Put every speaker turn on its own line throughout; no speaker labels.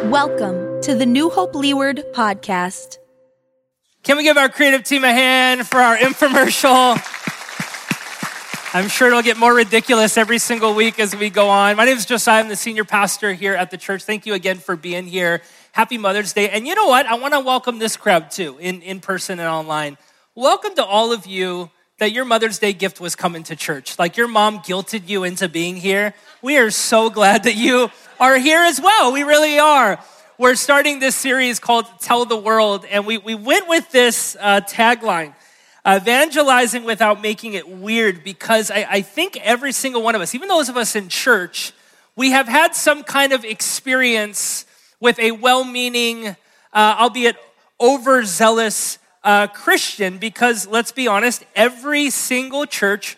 Welcome to the New Hope Leeward podcast.
Can we give our creative team a hand for our infomercial? I'm sure it'll get more ridiculous every single week as we go on. My name is Josiah. I'm the senior pastor here at the church. Thank you again for being here. Happy Mother's Day. And you know what? I want to welcome this crowd too, in, in person and online. Welcome to all of you that your Mother's Day gift was coming to church. Like your mom guilted you into being here. We are so glad that you are here as well. We really are. We're starting this series called Tell the World, and we, we went with this uh, tagline evangelizing without making it weird because I, I think every single one of us, even those of us in church, we have had some kind of experience with a well meaning, uh, albeit overzealous uh, Christian because let's be honest, every single church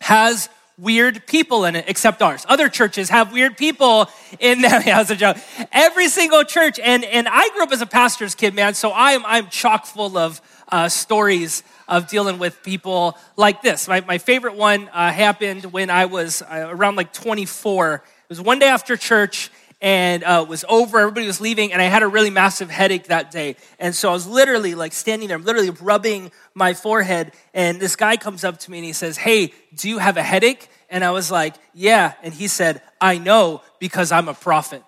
has weird people in it except ours. Other churches have weird people in them. Yeah, that's a joke. Every single church, and, and I grew up as a pastor's kid, man, so I'm, I'm chock full of uh, stories of dealing with people like this. My, my favorite one uh, happened when I was uh, around like 24. It was one day after church, and uh, was over. Everybody was leaving, and I had a really massive headache that day. And so I was literally like standing there, literally rubbing my forehead. And this guy comes up to me and he says, Hey, do you have a headache? And I was like, Yeah. And he said, I know because I'm a prophet.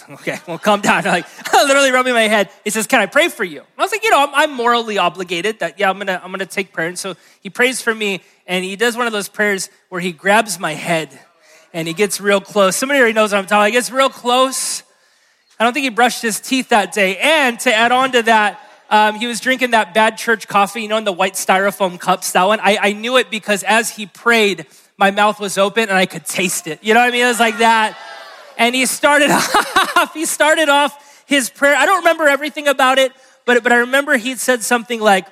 okay, well, calm down. I'm Like, literally rubbing my head. He says, Can I pray for you? I was like, You know, I'm, I'm morally obligated that, yeah, I'm gonna, I'm gonna take prayer. And so he prays for me, and he does one of those prayers where he grabs my head and he gets real close. Somebody already knows what I'm talking about. He gets real close. I don't think he brushed his teeth that day. And to add on to that, um, he was drinking that bad church coffee, you know, in the white styrofoam cups, that one. I, I knew it because as he prayed, my mouth was open and I could taste it. You know what I mean? It was like that. And he started off, he started off his prayer. I don't remember everything about it, but, but I remember he said something like,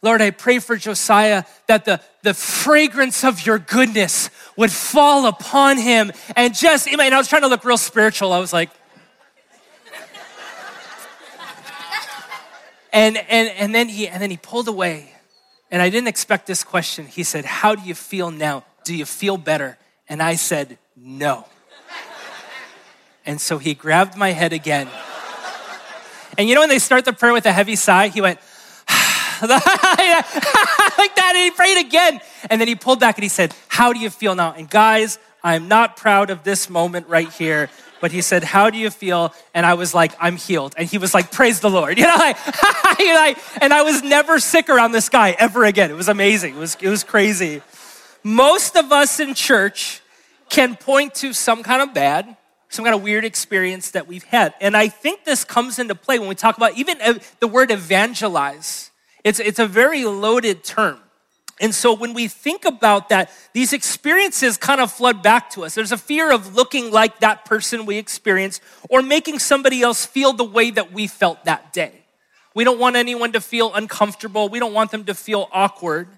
Lord, I pray for Josiah that the, the fragrance of your goodness would fall upon him. And just, and I was trying to look real spiritual. I was like, and, and, and, then he, and then he pulled away. And I didn't expect this question. He said, How do you feel now? Do you feel better? And I said, No. And so he grabbed my head again. And you know when they start the prayer with a heavy sigh, he went, like that. And he prayed again. And then he pulled back and he said, How do you feel now? And guys, I'm not proud of this moment right here. But he said, How do you feel? And I was like, I'm healed. And he was like, Praise the Lord. You know, like, and I was never sick around this guy ever again. It was amazing. It was, it was crazy. Most of us in church can point to some kind of bad, some kind of weird experience that we've had. And I think this comes into play when we talk about even the word evangelize. It's, it's a very loaded term. And so when we think about that, these experiences kind of flood back to us. There's a fear of looking like that person we experienced or making somebody else feel the way that we felt that day. We don't want anyone to feel uncomfortable. We don't want them to feel awkward.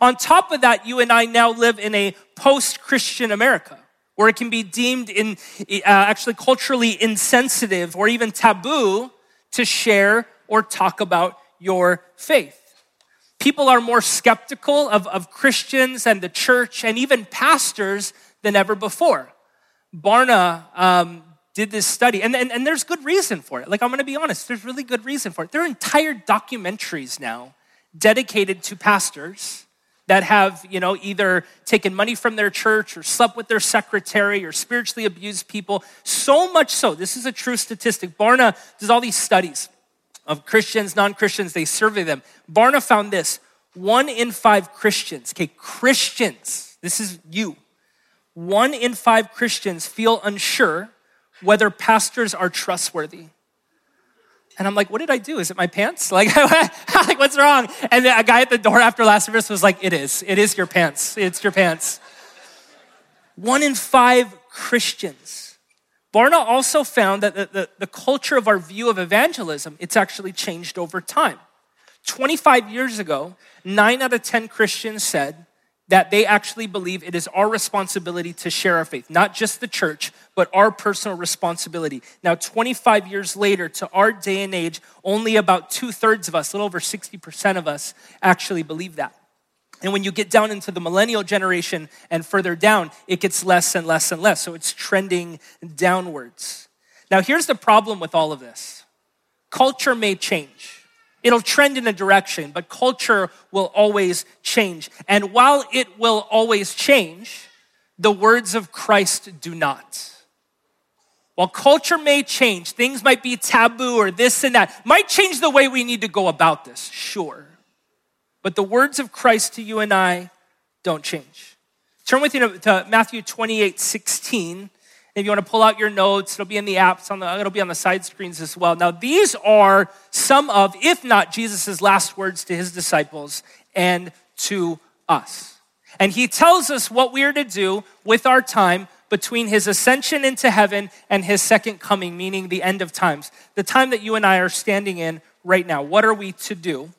On top of that, you and I now live in a post Christian America where it can be deemed in, uh, actually culturally insensitive or even taboo to share or talk about your faith. People are more skeptical of, of Christians and the church and even pastors than ever before. Barna um, did this study, and, and, and there's good reason for it. Like, I'm gonna be honest, there's really good reason for it. There are entire documentaries now dedicated to pastors that have, you know, either taken money from their church or slept with their secretary or spiritually abused people. So much so, this is a true statistic. Barna does all these studies of Christians, non Christians, they survey them. Barna found this one in five Christians, okay, Christians, this is you, one in five Christians feel unsure whether pastors are trustworthy. And I'm like, what did I do? Is it my pants? Like, like what's wrong? And a guy at the door after last service was like, it is. It is your pants. It's your pants. One in five Christians Barna also found that the, the, the, culture of our view of evangelism, it's actually changed over time. 25 years ago, nine out of 10 Christians said that they actually believe it is our responsibility to share our faith, not just the church, but our personal responsibility. Now, 25 years later, to our day and age, only about two thirds of us, a little over 60% of us, actually believe that. And when you get down into the millennial generation and further down, it gets less and less and less. So it's trending downwards. Now, here's the problem with all of this culture may change. It'll trend in a direction, but culture will always change. And while it will always change, the words of Christ do not. While culture may change, things might be taboo or this and that, might change the way we need to go about this, sure. But the words of Christ to you and I don't change. Turn with you to, Matthew 28 16. If you want to pull out your notes, it'll be in the apps, on the, it'll be on the side screens as well. Now, these are some of, if not Jesus' last words to his disciples and to us. And he tells us what we are to do with our time between his ascension into heaven and his second coming, meaning the end of times, the time that you and I are standing in right now. What are we to do?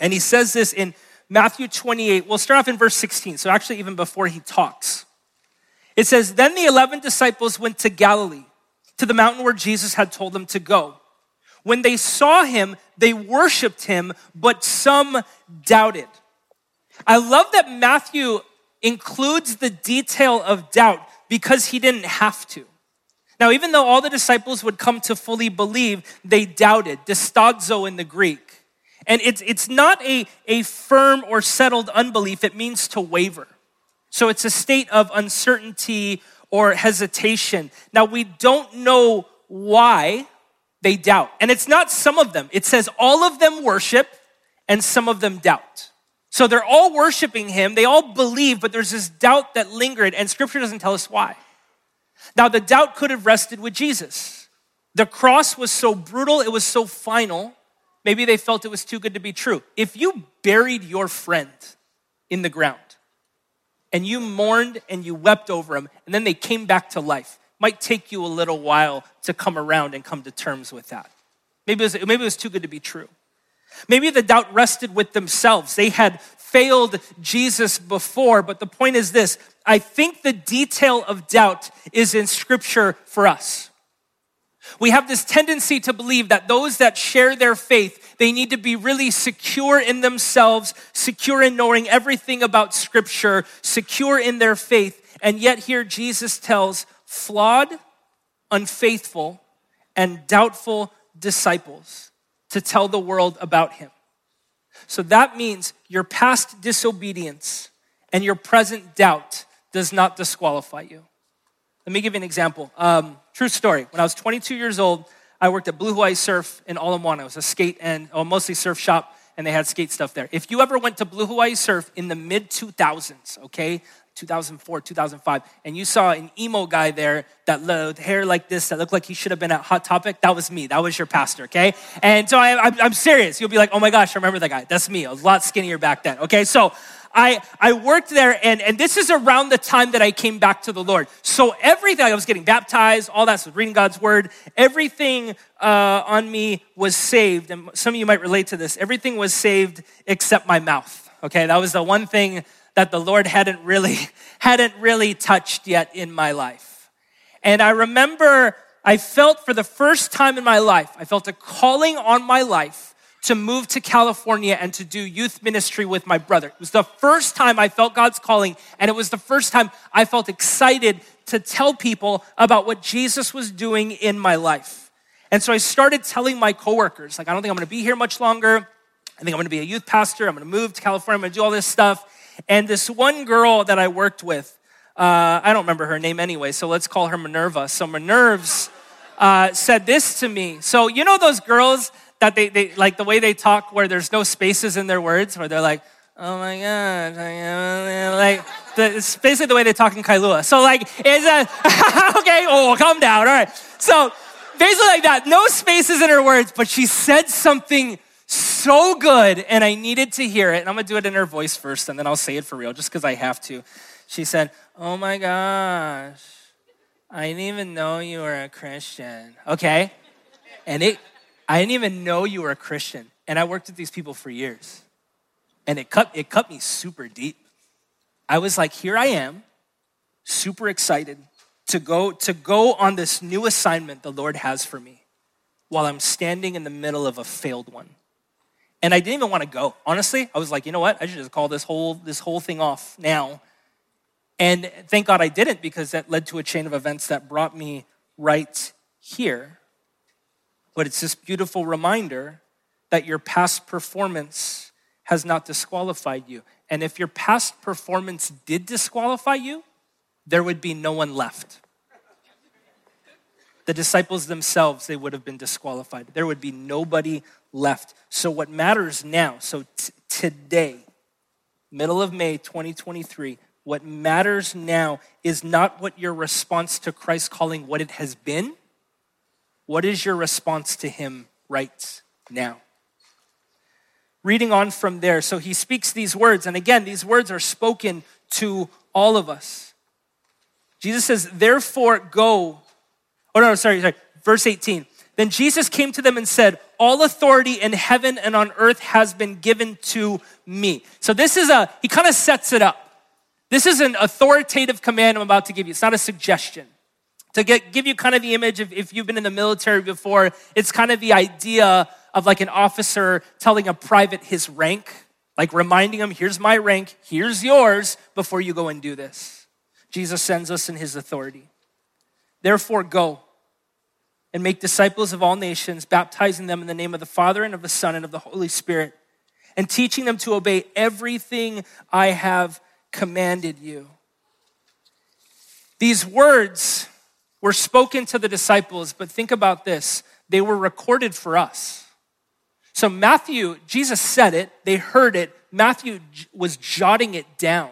And he says this in Matthew 28. We'll start off in verse 16. So, actually, even before he talks, it says, Then the 11 disciples went to Galilee, to the mountain where Jesus had told them to go. When they saw him, they worshiped him, but some doubted. I love that Matthew includes the detail of doubt because he didn't have to. Now, even though all the disciples would come to fully believe, they doubted, distazo in the Greek. And it's, it's not a, a firm or settled unbelief, it means to waver. So it's a state of uncertainty or hesitation. Now, we don't know why they doubt. And it's not some of them, it says all of them worship and some of them doubt. So they're all worshiping him, they all believe, but there's this doubt that lingered, and scripture doesn't tell us why. Now, the doubt could have rested with Jesus. The cross was so brutal, it was so final, maybe they felt it was too good to be true. If you buried your friend in the ground and you mourned and you wept over him, and then they came back to life, might take you a little while to come around and come to terms with that. Maybe it was, maybe it was too good to be true. Maybe the doubt rested with themselves. They had failed Jesus before, but the point is this I think the detail of doubt is in scripture for us. We have this tendency to believe that those that share their faith, they need to be really secure in themselves, secure in knowing everything about scripture, secure in their faith. And yet here Jesus tells flawed, unfaithful, and doubtful disciples to tell the world about him. So that means your past disobedience and your present doubt does not disqualify you. Let me give you an example. Um, true story. When I was 22 years old, I worked at Blue Hawaii Surf in Ala Moana. It was a skate and oh, mostly surf shop, and they had skate stuff there. If you ever went to Blue Hawaii Surf in the mid 2000s, okay, 2004, 2005, and you saw an emo guy there that with hair like this that looked like he should have been at Hot Topic, that was me. That was your pastor, okay? And so I, am serious. You'll be like, oh my gosh, I remember that guy. That's me. I was a lot skinnier back then, okay? So I, I worked there, and, and this is around the time that I came back to the Lord. So everything, I was getting baptized, all that, so reading God's word, everything uh, on me was saved. And some of you might relate to this. Everything was saved except my mouth, okay? That was the one thing that the Lord hadn't really hadn't really touched yet in my life. And I remember I felt for the first time in my life, I felt a calling on my life to move to California and to do youth ministry with my brother. It was the first time I felt God's calling, and it was the first time I felt excited to tell people about what Jesus was doing in my life. And so I started telling my coworkers, like, I don't think I'm gonna be here much longer. I think I'm gonna be a youth pastor. I'm gonna move to California. I'm gonna do all this stuff. And this one girl that I worked with, uh, I don't remember her name anyway, so let's call her Minerva. So Minerva's uh, said this to me. So you know those girls that they, they like the way they talk where there's no spaces in their words, where they're like, oh my god, like the, it's basically the way they talk in Kailua. So like, it's a okay. Oh, calm down. All right. So basically like that, no spaces in her words, but she said something so good, and I needed to hear it. And I'm gonna do it in her voice first, and then I'll say it for real, just because I have to. She said, Oh my gosh, I didn't even know you were a Christian. Okay? And it, I didn't even know you were a Christian. And I worked with these people for years. And it cut, it cut me super deep. I was like, here I am, super excited to go, to go on this new assignment the Lord has for me while I'm standing in the middle of a failed one. And I didn't even want to go. Honestly, I was like, you know what? I should just call this whole this whole thing off now. And thank God I didn't because that led to a chain of events that brought me right here, but it's this beautiful reminder that your past performance has not disqualified you. And if your past performance did disqualify you, there would be no one left. The disciples themselves, they would have been disqualified. There would be nobody left. So, what matters now, so t- today, middle of May 2023, what matters now is not what your response to Christ calling what it has been. What is your response to him right now? Reading on from there, so he speaks these words, and again, these words are spoken to all of us. Jesus says, Therefore, go. Oh, no, sorry, sorry. Verse 18. Then Jesus came to them and said, All authority in heaven and on earth has been given to me. So this is a, he kind of sets it up. This is an authoritative command I'm about to give you. It's not a suggestion. To get, give you kind of the image of if you've been in the military before, it's kind of the idea of like an officer telling a private his rank, like reminding him, here's my rank, here's yours, before you go and do this. Jesus sends us in his authority. Therefore, go and make disciples of all nations, baptizing them in the name of the Father and of the Son and of the Holy Spirit, and teaching them to obey everything I have commanded you. These words were spoken to the disciples, but think about this they were recorded for us. So, Matthew, Jesus said it, they heard it, Matthew was jotting it down.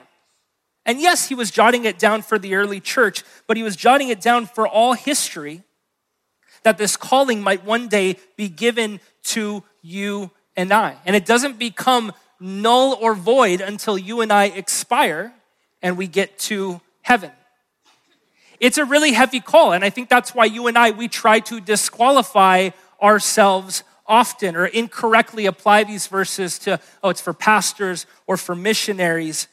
And yes, he was jotting it down for the early church, but he was jotting it down for all history that this calling might one day be given to you and I. And it doesn't become null or void until you and I expire and we get to heaven. It's a really heavy call, and I think that's why you and I, we try to disqualify ourselves often or incorrectly apply these verses to, oh, it's for pastors or for missionaries.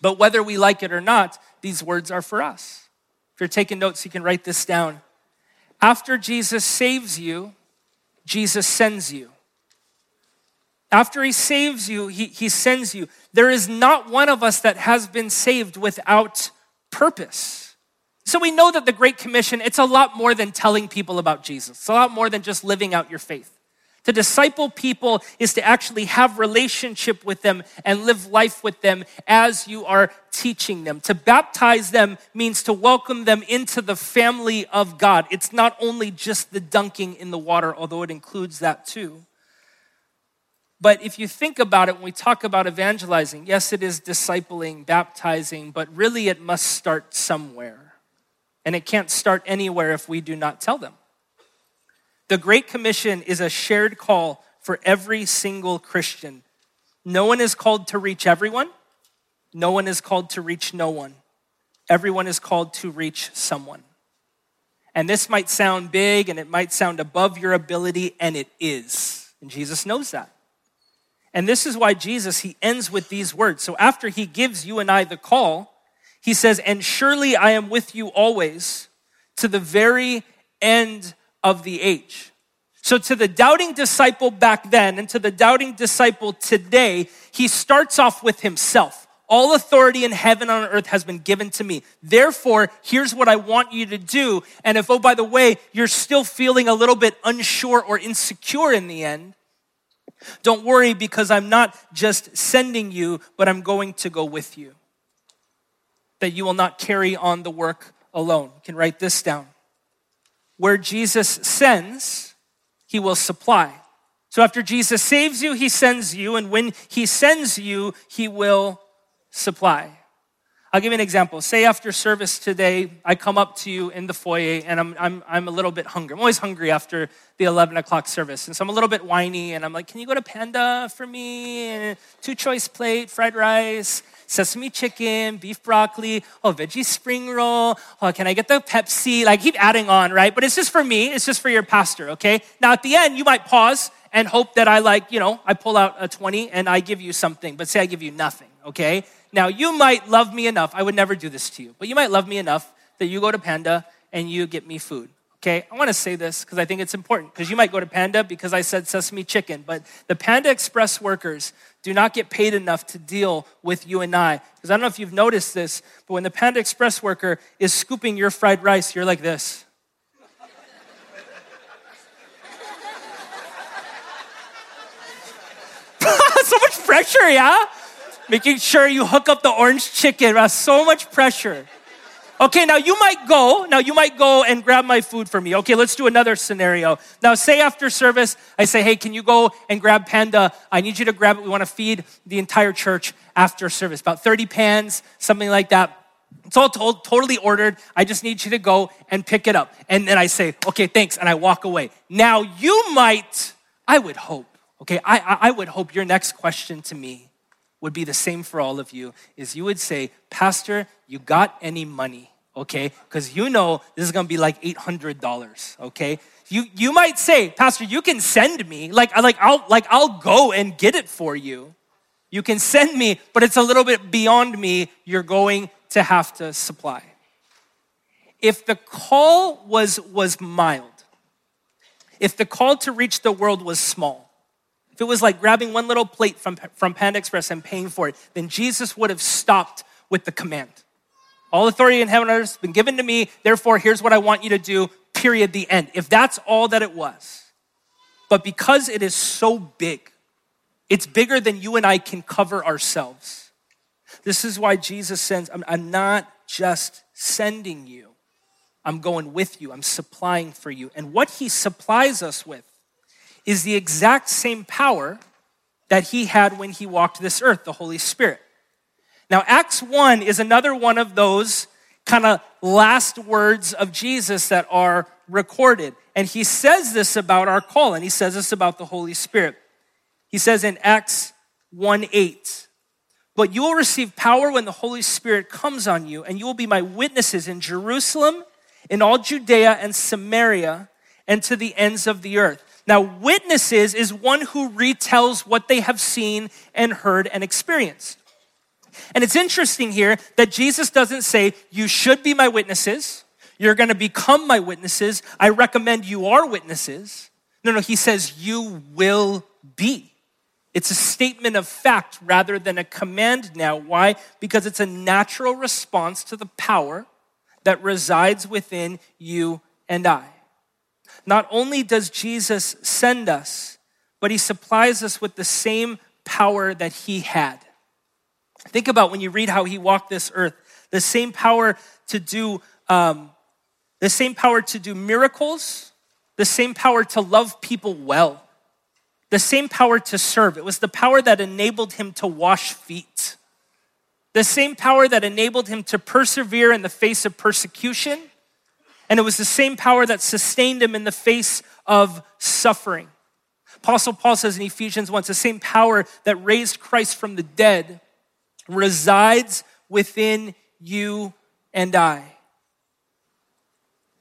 But whether we like it or not, these words are for us. If you're taking notes, you can write this down. After Jesus saves you, Jesus sends you. After he saves you, he, he sends you. There is not one of us that has been saved without purpose. So we know that the Great Commission, it's a lot more than telling people about Jesus. It's a lot more than just living out your faith. To disciple people is to actually have relationship with them and live life with them as you are teaching them. To baptize them means to welcome them into the family of God. It's not only just the dunking in the water, although it includes that too. But if you think about it, when we talk about evangelizing, yes, it is discipling, baptizing, but really it must start somewhere. And it can't start anywhere if we do not tell them. The Great Commission is a shared call for every single Christian. No one is called to reach everyone, no one is called to reach no one. Everyone is called to reach someone. And this might sound big and it might sound above your ability, and it is. And Jesus knows that. And this is why Jesus, he ends with these words. So after he gives you and I the call, he says, And surely I am with you always to the very end of the age. So, to the doubting disciple back then and to the doubting disciple today, he starts off with himself. All authority in heaven and on earth has been given to me. Therefore, here's what I want you to do. And if, oh, by the way, you're still feeling a little bit unsure or insecure in the end, don't worry because I'm not just sending you, but I'm going to go with you. That you will not carry on the work alone. You can write this down. Where Jesus sends, he will supply. So after Jesus saves you, he sends you, and when he sends you, he will supply. I'll give you an example. Say after service today, I come up to you in the foyer and I'm, I'm, I'm a little bit hungry. I'm always hungry after the 11 o'clock service. And so I'm a little bit whiny and I'm like, can you go to Panda for me? And two choice plate, fried rice, sesame chicken, beef broccoli, oh, veggie spring roll. Oh, can I get the Pepsi? Like, keep adding on, right? But it's just for me. It's just for your pastor, okay? Now at the end, you might pause and hope that I like, you know, I pull out a 20 and I give you something, but say I give you nothing, okay? Now, you might love me enough, I would never do this to you, but you might love me enough that you go to Panda and you get me food. Okay, I wanna say this because I think it's important because you might go to Panda because I said sesame chicken, but the Panda Express workers do not get paid enough to deal with you and I. Because I don't know if you've noticed this, but when the Panda Express worker is scooping your fried rice, you're like this. so much pressure, yeah? Making sure you hook up the orange chicken. That's so much pressure. Okay, now you might go, now you might go and grab my food for me. Okay, let's do another scenario. Now, say after service, I say, hey, can you go and grab Panda? I need you to grab it. We want to feed the entire church after service. About 30 pans, something like that. It's all told, totally ordered. I just need you to go and pick it up. And then I say, okay, thanks. And I walk away. Now, you might, I would hope, okay, I, I would hope your next question to me would be the same for all of you is you would say, Pastor, you got any money? Okay, because you know this is gonna be like $800, okay? You, you might say, Pastor, you can send me, like, like, I'll, like, I'll go and get it for you. You can send me, but it's a little bit beyond me. You're going to have to supply. If the call was, was mild, if the call to reach the world was small, if it was like grabbing one little plate from, from Panda Express and paying for it, then Jesus would have stopped with the command. All authority in heaven has been given to me, therefore, here's what I want you to do, period, the end. If that's all that it was. But because it is so big, it's bigger than you and I can cover ourselves. This is why Jesus sends, I'm, I'm not just sending you, I'm going with you, I'm supplying for you. And what he supplies us with is the exact same power that he had when he walked this earth, the Holy Spirit. Now, Acts 1 is another one of those kind of last words of Jesus that are recorded. And he says this about our call, and he says this about the Holy Spirit. He says in Acts 1 8, but you will receive power when the Holy Spirit comes on you, and you will be my witnesses in Jerusalem, in all Judea and Samaria, and to the ends of the earth. Now, witnesses is one who retells what they have seen and heard and experienced. And it's interesting here that Jesus doesn't say, You should be my witnesses. You're going to become my witnesses. I recommend you are witnesses. No, no, he says, You will be. It's a statement of fact rather than a command now. Why? Because it's a natural response to the power that resides within you and I. Not only does Jesus send us, but he supplies us with the same power that he had. Think about when you read how he walked this earth, the same power to do, um, the same power to do miracles, the same power to love people well, the same power to serve. It was the power that enabled him to wash feet, the same power that enabled him to persevere in the face of persecution and it was the same power that sustained him in the face of suffering. Apostle Paul says in Ephesians 1 the same power that raised Christ from the dead resides within you and I.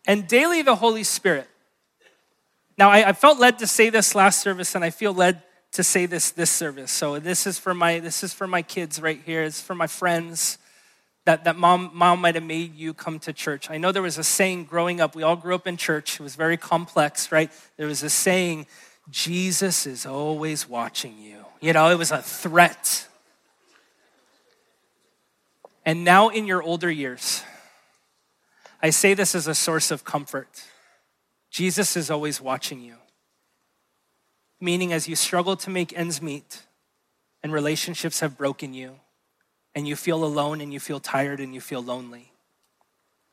And daily, the Holy Spirit. Now, I, I, felt led to say this last service, and I feel led to say this this service. So this is for my this is for my kids right here. It's for my friends that, that mom, mom might have made you come to church. I know there was a saying growing up, we all grew up in church, it was very complex, right? There was a saying, Jesus is always watching you. You know, it was a threat. And now in your older years, I say this as a source of comfort. Jesus is always watching you. Meaning, as you struggle to make ends meet and relationships have broken you, and you feel alone and you feel tired and you feel lonely,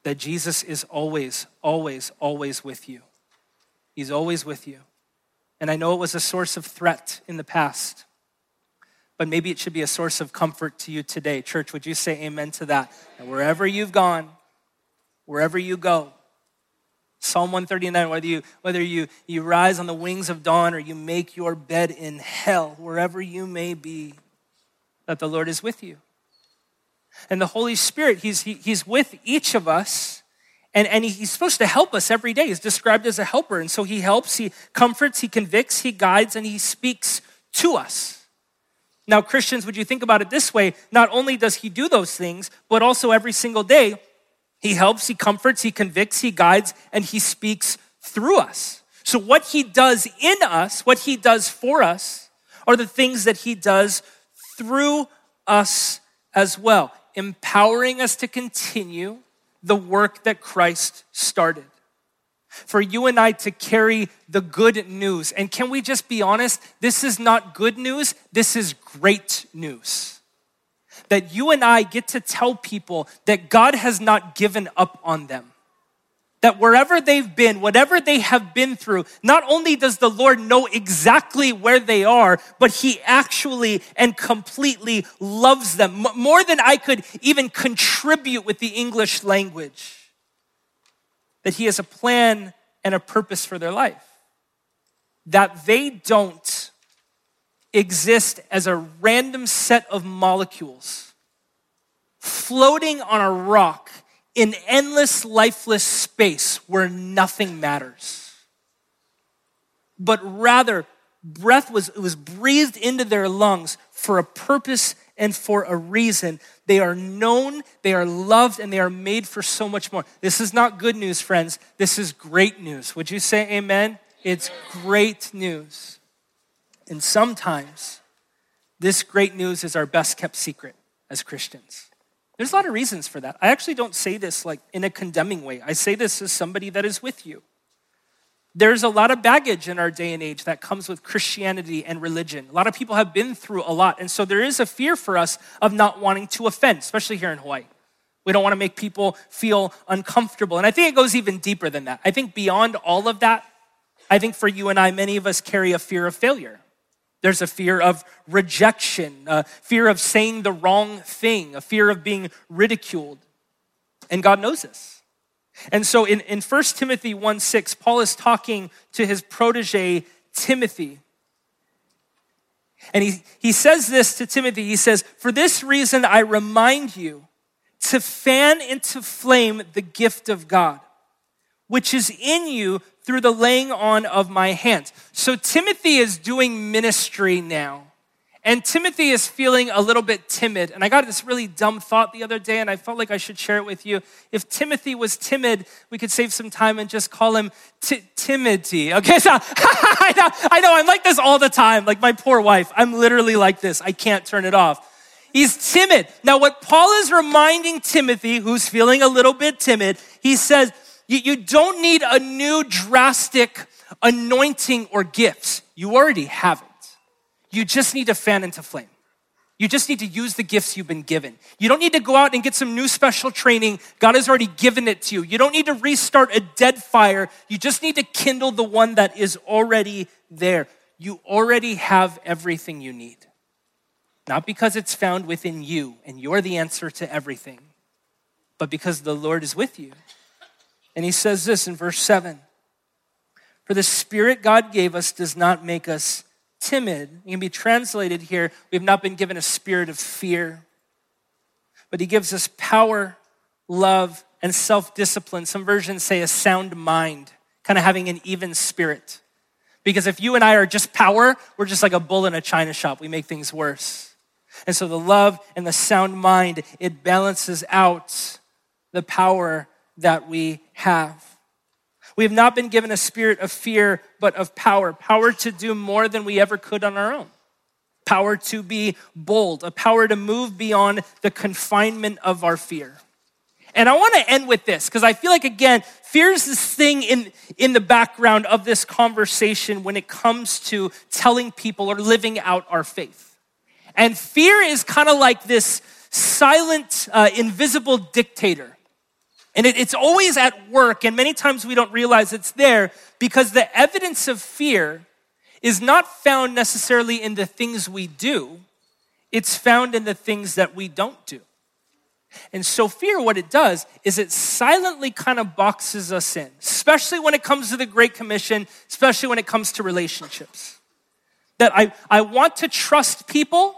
that Jesus is always, always, always with you. He's always with you. And I know it was a source of threat in the past, but maybe it should be a source of comfort to you today. Church, would you say amen to that? And wherever you've gone, wherever you go, Psalm 139, whether you whether you, you rise on the wings of dawn or you make your bed in hell, wherever you may be, that the Lord is with you. And the Holy Spirit, He's, he, he's with each of us. And, and he's supposed to help us every day. He's described as a helper. And so he helps, he comforts, he convicts, he guides, and he speaks to us. Now, Christians, would you think about it this way? Not only does he do those things, but also every single day, he helps, he comforts, he convicts, he guides, and he speaks through us. So, what he does in us, what he does for us, are the things that he does through us as well empowering us to continue the work that Christ started. for you and I to carry the good news. And can we just be honest? This is not good news, this is great news. That you and I get to tell people that God has not given up on them. That wherever they've been, whatever they have been through, not only does the Lord know exactly where they are, but He actually and completely loves them more than I could even contribute with the English language that He has a plan and a purpose for their life. That they don't exist as a random set of molecules floating on a rock in endless, lifeless space where nothing matters. But rather, breath was, was breathed into their lungs for a purpose and for a reason. They are known, they are loved, and they are made for so much more. This is not good news, friends. This is great news. Would you say amen? It's great news. And sometimes this great news is our best kept secret as Christians. There's a lot of reasons for that. I actually don't say this like in a condemning way. I say this as somebody that is with you. There's a lot of baggage in our day and age that comes with Christianity and religion. A lot of people have been through a lot. And so there is a fear for us of not wanting to offend, especially here in Hawaii. We don't want to make people feel uncomfortable. And I think it goes even deeper than that. I think beyond all of that, I think for you and I, many of us carry a fear of failure. There's a fear of rejection, a fear of saying the wrong thing, a fear of being ridiculed. And God knows this. And so in, in 1 Timothy 1 6, Paul is talking to his protege, Timothy. And he, he says this to Timothy. He says, For this reason, I remind you to fan into flame the gift of God, which is in you through the laying on of my hands. So Timothy is doing ministry now. And Timothy is feeling a little bit timid. And I got this really dumb thought the other day, and I felt like I should share it with you. If Timothy was timid, we could save some time and just call him t- Timothy. Okay, so I, know, I know, I'm like this all the time. Like my poor wife, I'm literally like this. I can't turn it off. He's timid. Now, what Paul is reminding Timothy, who's feeling a little bit timid, he says, you, you don't need a new drastic anointing or gifts. You already have it. You just need to fan into flame. You just need to use the gifts you've been given. You don't need to go out and get some new special training. God has already given it to you. You don't need to restart a dead fire. You just need to kindle the one that is already there. You already have everything you need. Not because it's found within you and you're the answer to everything, but because the Lord is with you. And he says this in verse 7 For the Spirit God gave us does not make us timid. It can be translated here we have not been given a spirit of fear, but he gives us power, love, and self discipline. Some versions say a sound mind, kind of having an even spirit. Because if you and I are just power, we're just like a bull in a china shop. We make things worse. And so the love and the sound mind, it balances out the power that we have. We have not been given a spirit of fear, but of power power to do more than we ever could on our own, power to be bold, a power to move beyond the confinement of our fear. And I want to end with this because I feel like, again, fear is this thing in, in the background of this conversation when it comes to telling people or living out our faith. And fear is kind of like this silent, uh, invisible dictator and it, it's always at work, and many times we don't realize it's there because the evidence of fear is not found necessarily in the things we do, it's found in the things that we don't do. And so, fear, what it does is it silently kind of boxes us in, especially when it comes to the Great Commission, especially when it comes to relationships. That I, I want to trust people,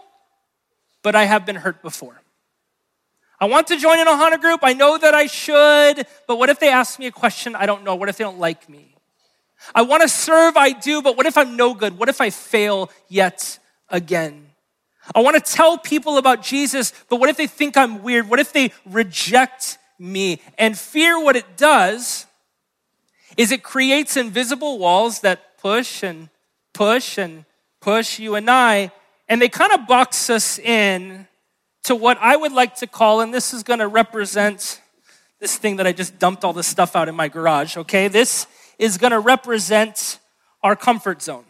but I have been hurt before. I want to join an Ohana group. I know that I should, but what if they ask me a question I don't know? What if they don't like me? I want to serve, I do, but what if I'm no good? What if I fail yet again? I want to tell people about Jesus, but what if they think I'm weird? What if they reject me? And fear, what it does is it creates invisible walls that push and push and push you and I, and they kind of box us in to what I would like to call, and this is going to represent this thing that I just dumped all this stuff out in my garage, okay? This is going to represent our comfort zone.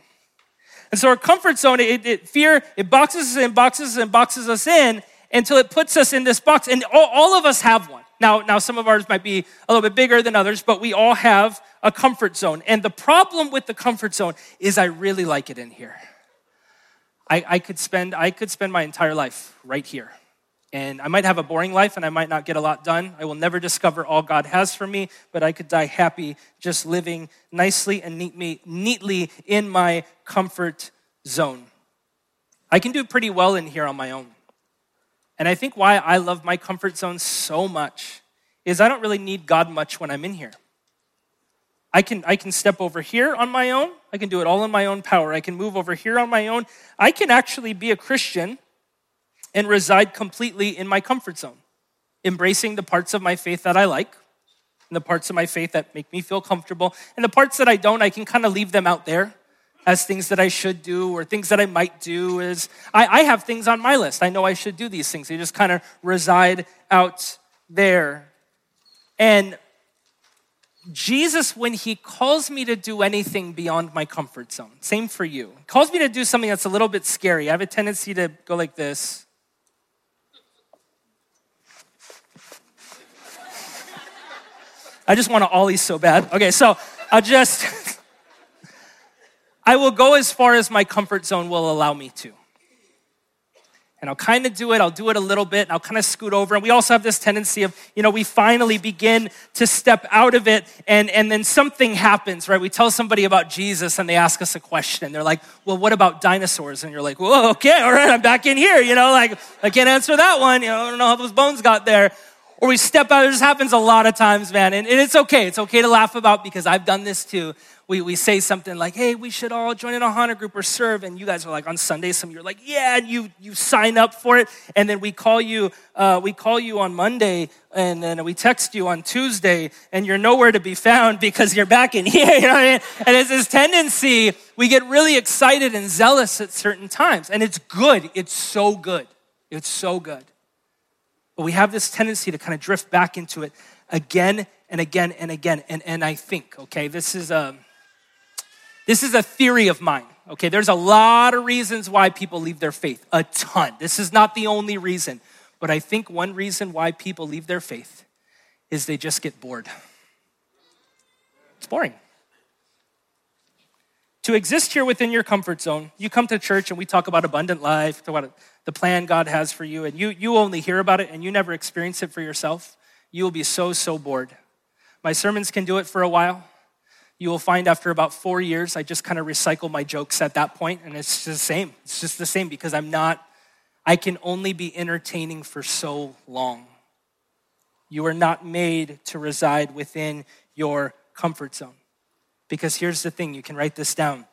And so our comfort zone, it, it, fear, it boxes us in, boxes and boxes us in until it puts us in this box. And all, all of us have one. Now, now some of ours might be a little bit bigger than others, but we all have a comfort zone. And the problem with the comfort zone is I really like it in here. I, I could spend I could spend my entire life right here. And I might have a boring life and I might not get a lot done. I will never discover all God has for me, but I could die happy just living nicely and neat neatly in my comfort zone. I can do pretty well in here on my own. And I think why I love my comfort zone so much is I don't really need God much when I'm in here. I can, I can step over here on my own. I can do it all in my own power. I can move over here on my own. I can actually be a Christian and reside completely in my comfort zone, embracing the parts of my faith that I like, and the parts of my faith that make me feel comfortable, and the parts that I don't, I can kind of leave them out there as things that I should do or things that I might do. Is I, I have things on my list. I know I should do these things. They just kind of reside out there. And Jesus, when he calls me to do anything beyond my comfort zone, same for you, calls me to do something that's a little bit scary. I have a tendency to go like this. I just want to ollie so bad. Okay, so I'll just, I will go as far as my comfort zone will allow me to and I'll kind of do it. I'll do it a little bit and I'll kind of scoot over. And we also have this tendency of, you know, we finally begin to step out of it and, and then something happens, right? We tell somebody about Jesus and they ask us a question. They're like, well, what about dinosaurs? And you're like, well, okay, all right, I'm back in here. You know, like, I can't answer that one. You know, I don't know how those bones got there. Or we step out. This happens a lot of times, man. And, and it's okay. It's okay to laugh about because I've done this too we, we say something like, hey, we should all join in an Ohana group or serve. And you guys are like, on Sunday, some of you are like, yeah, and you, you sign up for it. And then we call you, uh, we call you on Monday and then we text you on Tuesday and you're nowhere to be found because you're back in here. You know what I mean? And it's this tendency, we get really excited and zealous at certain times. And it's good. It's so good. It's so good. But we have this tendency to kind of drift back into it again and again and again. And, and I think, okay, this is a, this is a theory of mine. Okay, there's a lot of reasons why people leave their faith, a ton. This is not the only reason, but I think one reason why people leave their faith is they just get bored. It's boring. To exist here within your comfort zone, you come to church and we talk about abundant life, about the plan God has for you, and you, you only hear about it and you never experience it for yourself. You will be so, so bored. My sermons can do it for a while you will find after about four years, I just kind of recycle my jokes at that point, and it's just the same. It's just the same because I'm not, I can only be entertaining for so long. You are not made to reside within your comfort zone. Because here's the thing you can write this down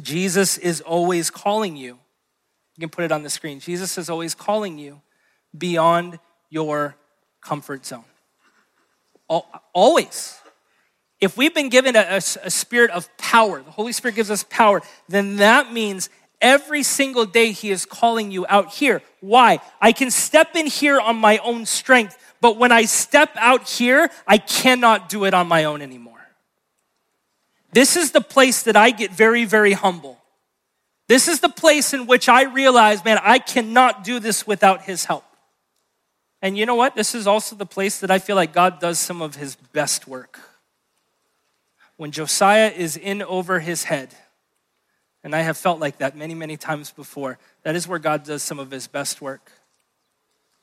Jesus is always calling you. You can put it on the screen. Jesus is always calling you beyond your comfort zone. Always. If we've been given a, a, a, spirit of power, the Holy Spirit gives us power, then that means every single day He is calling you out here. Why? I can step in here on my own strength, but when I step out here, I cannot do it on my own anymore. This is the place that I get very, very humble. This is the place in which I realize, man, I cannot do this without His help. And you know what? This is also the place that I feel like God does some of His best work when Josiah is in over his head, and I have felt like that many, many times before, that is where God does some of his best work.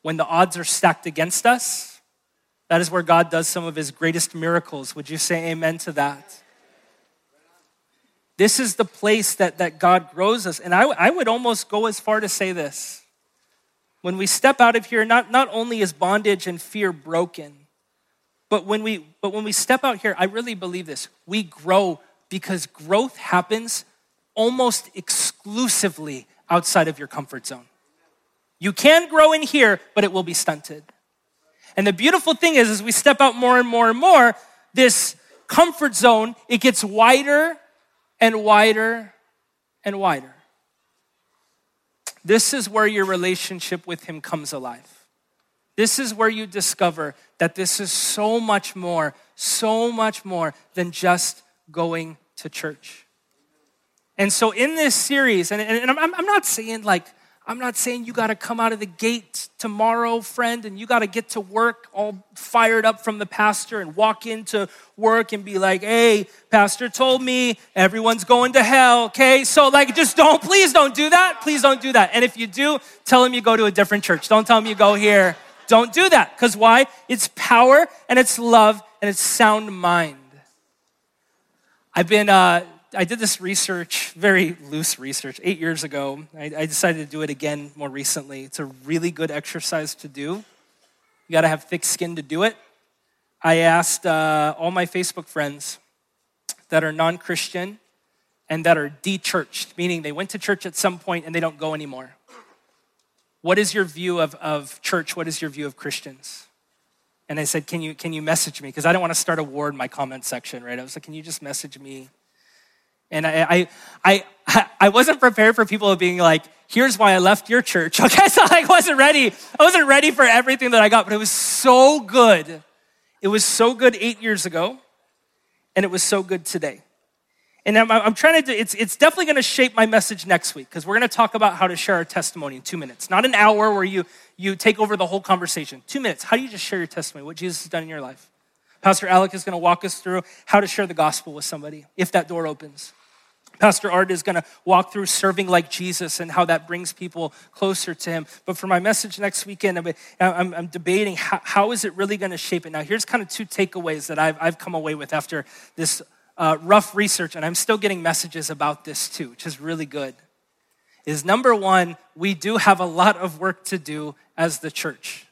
When the odds are stacked against us, that is where God does some of his greatest miracles. Would you say amen to that? This is the place that, that God grows us. And I, I would almost go as far to say this. When we step out of here, not, not only is bondage and fear broken, but when we but when we step out here, I really believe this. We grow because growth happens almost exclusively outside of your comfort zone. You can grow in here, but it will be stunted. And the beautiful thing is as we step out more and more and more, this comfort zone, it gets wider and wider and wider. This is where your relationship with him comes alive. This is where you discover that this is so much more, so much more than just going to church. And so, in this series, and, and I'm, I'm not saying like, I'm not saying you got to come out of the gate tomorrow, friend, and you got to get to work all fired up from the pastor and walk into work and be like, hey, pastor told me everyone's going to hell, okay? So, like, just don't, please don't do that. Please don't do that. And if you do, tell him you go to a different church. Don't tell him you go here. Don't do that. Because why? It's power and it's love and it's sound mind. I've been, uh, I did this research, very loose research, eight years ago. I, I, decided to do it again more recently. It's a really good exercise to do. You got to have thick skin to do it. I asked uh, all my Facebook friends that are non Christian and that are de churched, meaning they went to church at some point and they don't go anymore. What is your view of, of church? What is your view of Christians? And I said, Can you, can you message me? Because I don't want to start a war in my comment section, right? I was like, Can you just message me? And I, I, I, I wasn't prepared for people being like, here's why I left your church. Okay, so I wasn't ready. I wasn't ready for everything that I got, but it was so good. It was so good eight years ago, and it was so good today. And I'm, I'm trying to do, it's, it's definitely going to shape my message next week because we're going to talk about how to share our testimony in two minutes. Not an hour where you, you take over the whole conversation. Two minutes. How do you just share your testimony, what Jesus has done in your life? Pastor Alec is going to walk us through how to share the gospel with somebody if that door opens. Pastor Art is going to walk through serving like Jesus and how that brings people closer to him. But for my message next weekend, I'm, I'm, debating how, how is it really going to shape it. Now, here's kind of two takeaways that I've, I've come away with after this uh, rough research, and I'm still getting messages about this too, which is really good. Is number one, we do have a lot of work to do as the church.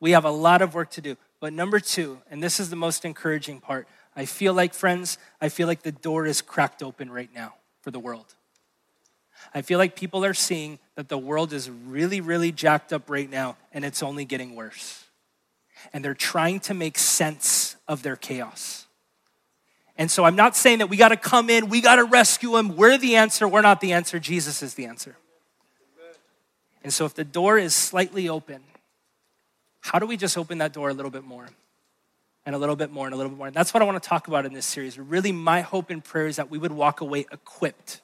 We have a lot of work to do. But number two, and this is the most encouraging part, I feel like, friends, I feel like the door is cracked open right now for the world. I feel like people are seeing that the world is really, really jacked up right now and it's only getting worse. And they're trying to make sense of their chaos. And so I'm not saying that we got to come in, we got to rescue them. We're the answer. We're not the answer. Jesus is the answer. And so if the door is slightly open, how do we just open that door a little bit more? And a little bit more and a little bit more. And that's what I want to talk about in this series. Really, my hope and prayer is that we would walk away equipped.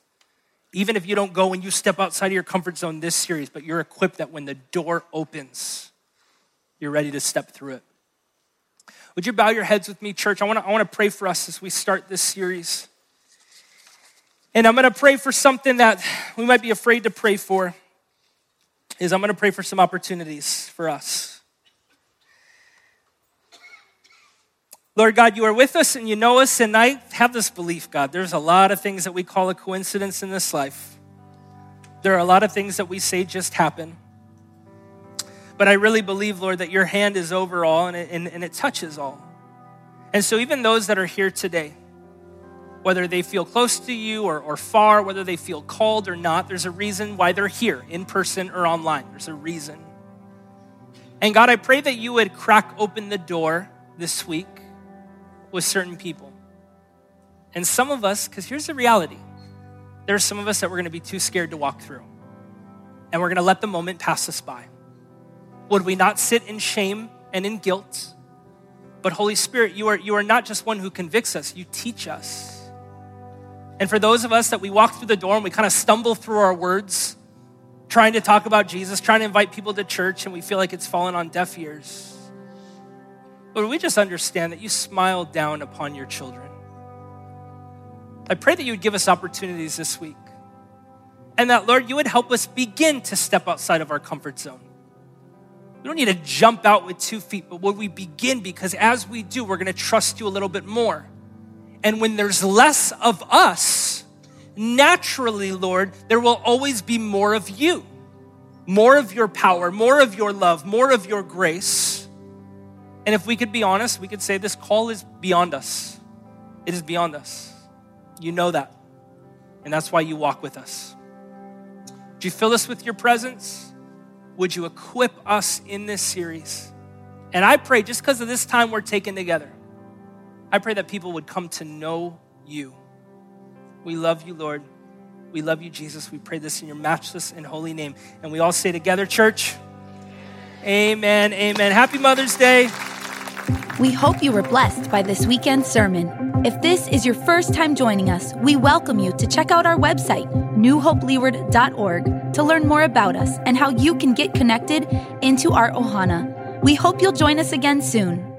Even if you don't go and you step outside of your comfort zone this series, but you're equipped that when the door opens, you're ready to step through it. Would you bow your heads with me, church? I want to, I want to pray for us as we start this series. And I'm going to pray for something that we might be afraid to pray for. Is I'm going to pray for some opportunities for us. Lord God, you are with us and you know us, and I have this belief, God. There's a lot of things that we call a coincidence in this life. There are a lot of things that we say just happen. But I really believe, Lord, that your hand is over all and it, and, and it touches all. And so, even those that are here today, whether they feel close to you or, or far, whether they feel called or not, there's a reason why they're here, in person or online. There's a reason. And God, I pray that you would crack open the door this week with certain people. And some of us, because here's the reality there are some of us that we're going to be too scared to walk through. And we're going to let the moment pass us by. Would we not sit in shame and in guilt? But Holy Spirit, you are, you are not just one who convicts us, you teach us. And for those of us that we walk through the door and we kind of stumble through our words, trying to talk about Jesus, trying to invite people to church, and we feel like it's fallen on deaf ears. Lord, we just understand that you smile down upon your children. I pray that you would give us opportunities this week. And that, Lord, you would help us begin to step outside of our comfort zone. We don't need to jump out with two feet, but would we begin? Because as we do, we're going to trust you a little bit more. And when there's less of us, naturally, Lord, there will always be more of you, more of your power, more of your love, more of your grace. And if we could be honest, we could say this call is beyond us. It is beyond us. You know that. And that's why you walk with us. Would you fill us with your presence? Would you equip us in this series? And I pray, just because of this time we're taking together, I pray that people would come to know you. We love you, Lord. We love you, Jesus. We pray this in your matchless and holy name. And we all say together, church, Amen. Amen. Happy Mother's Day.
We hope you were blessed by this weekend sermon. If this is your first time joining us, we welcome you to check out our website, newhopeleeward.org, to learn more about us and how you can get connected into our ohana. We hope you'll join us again soon.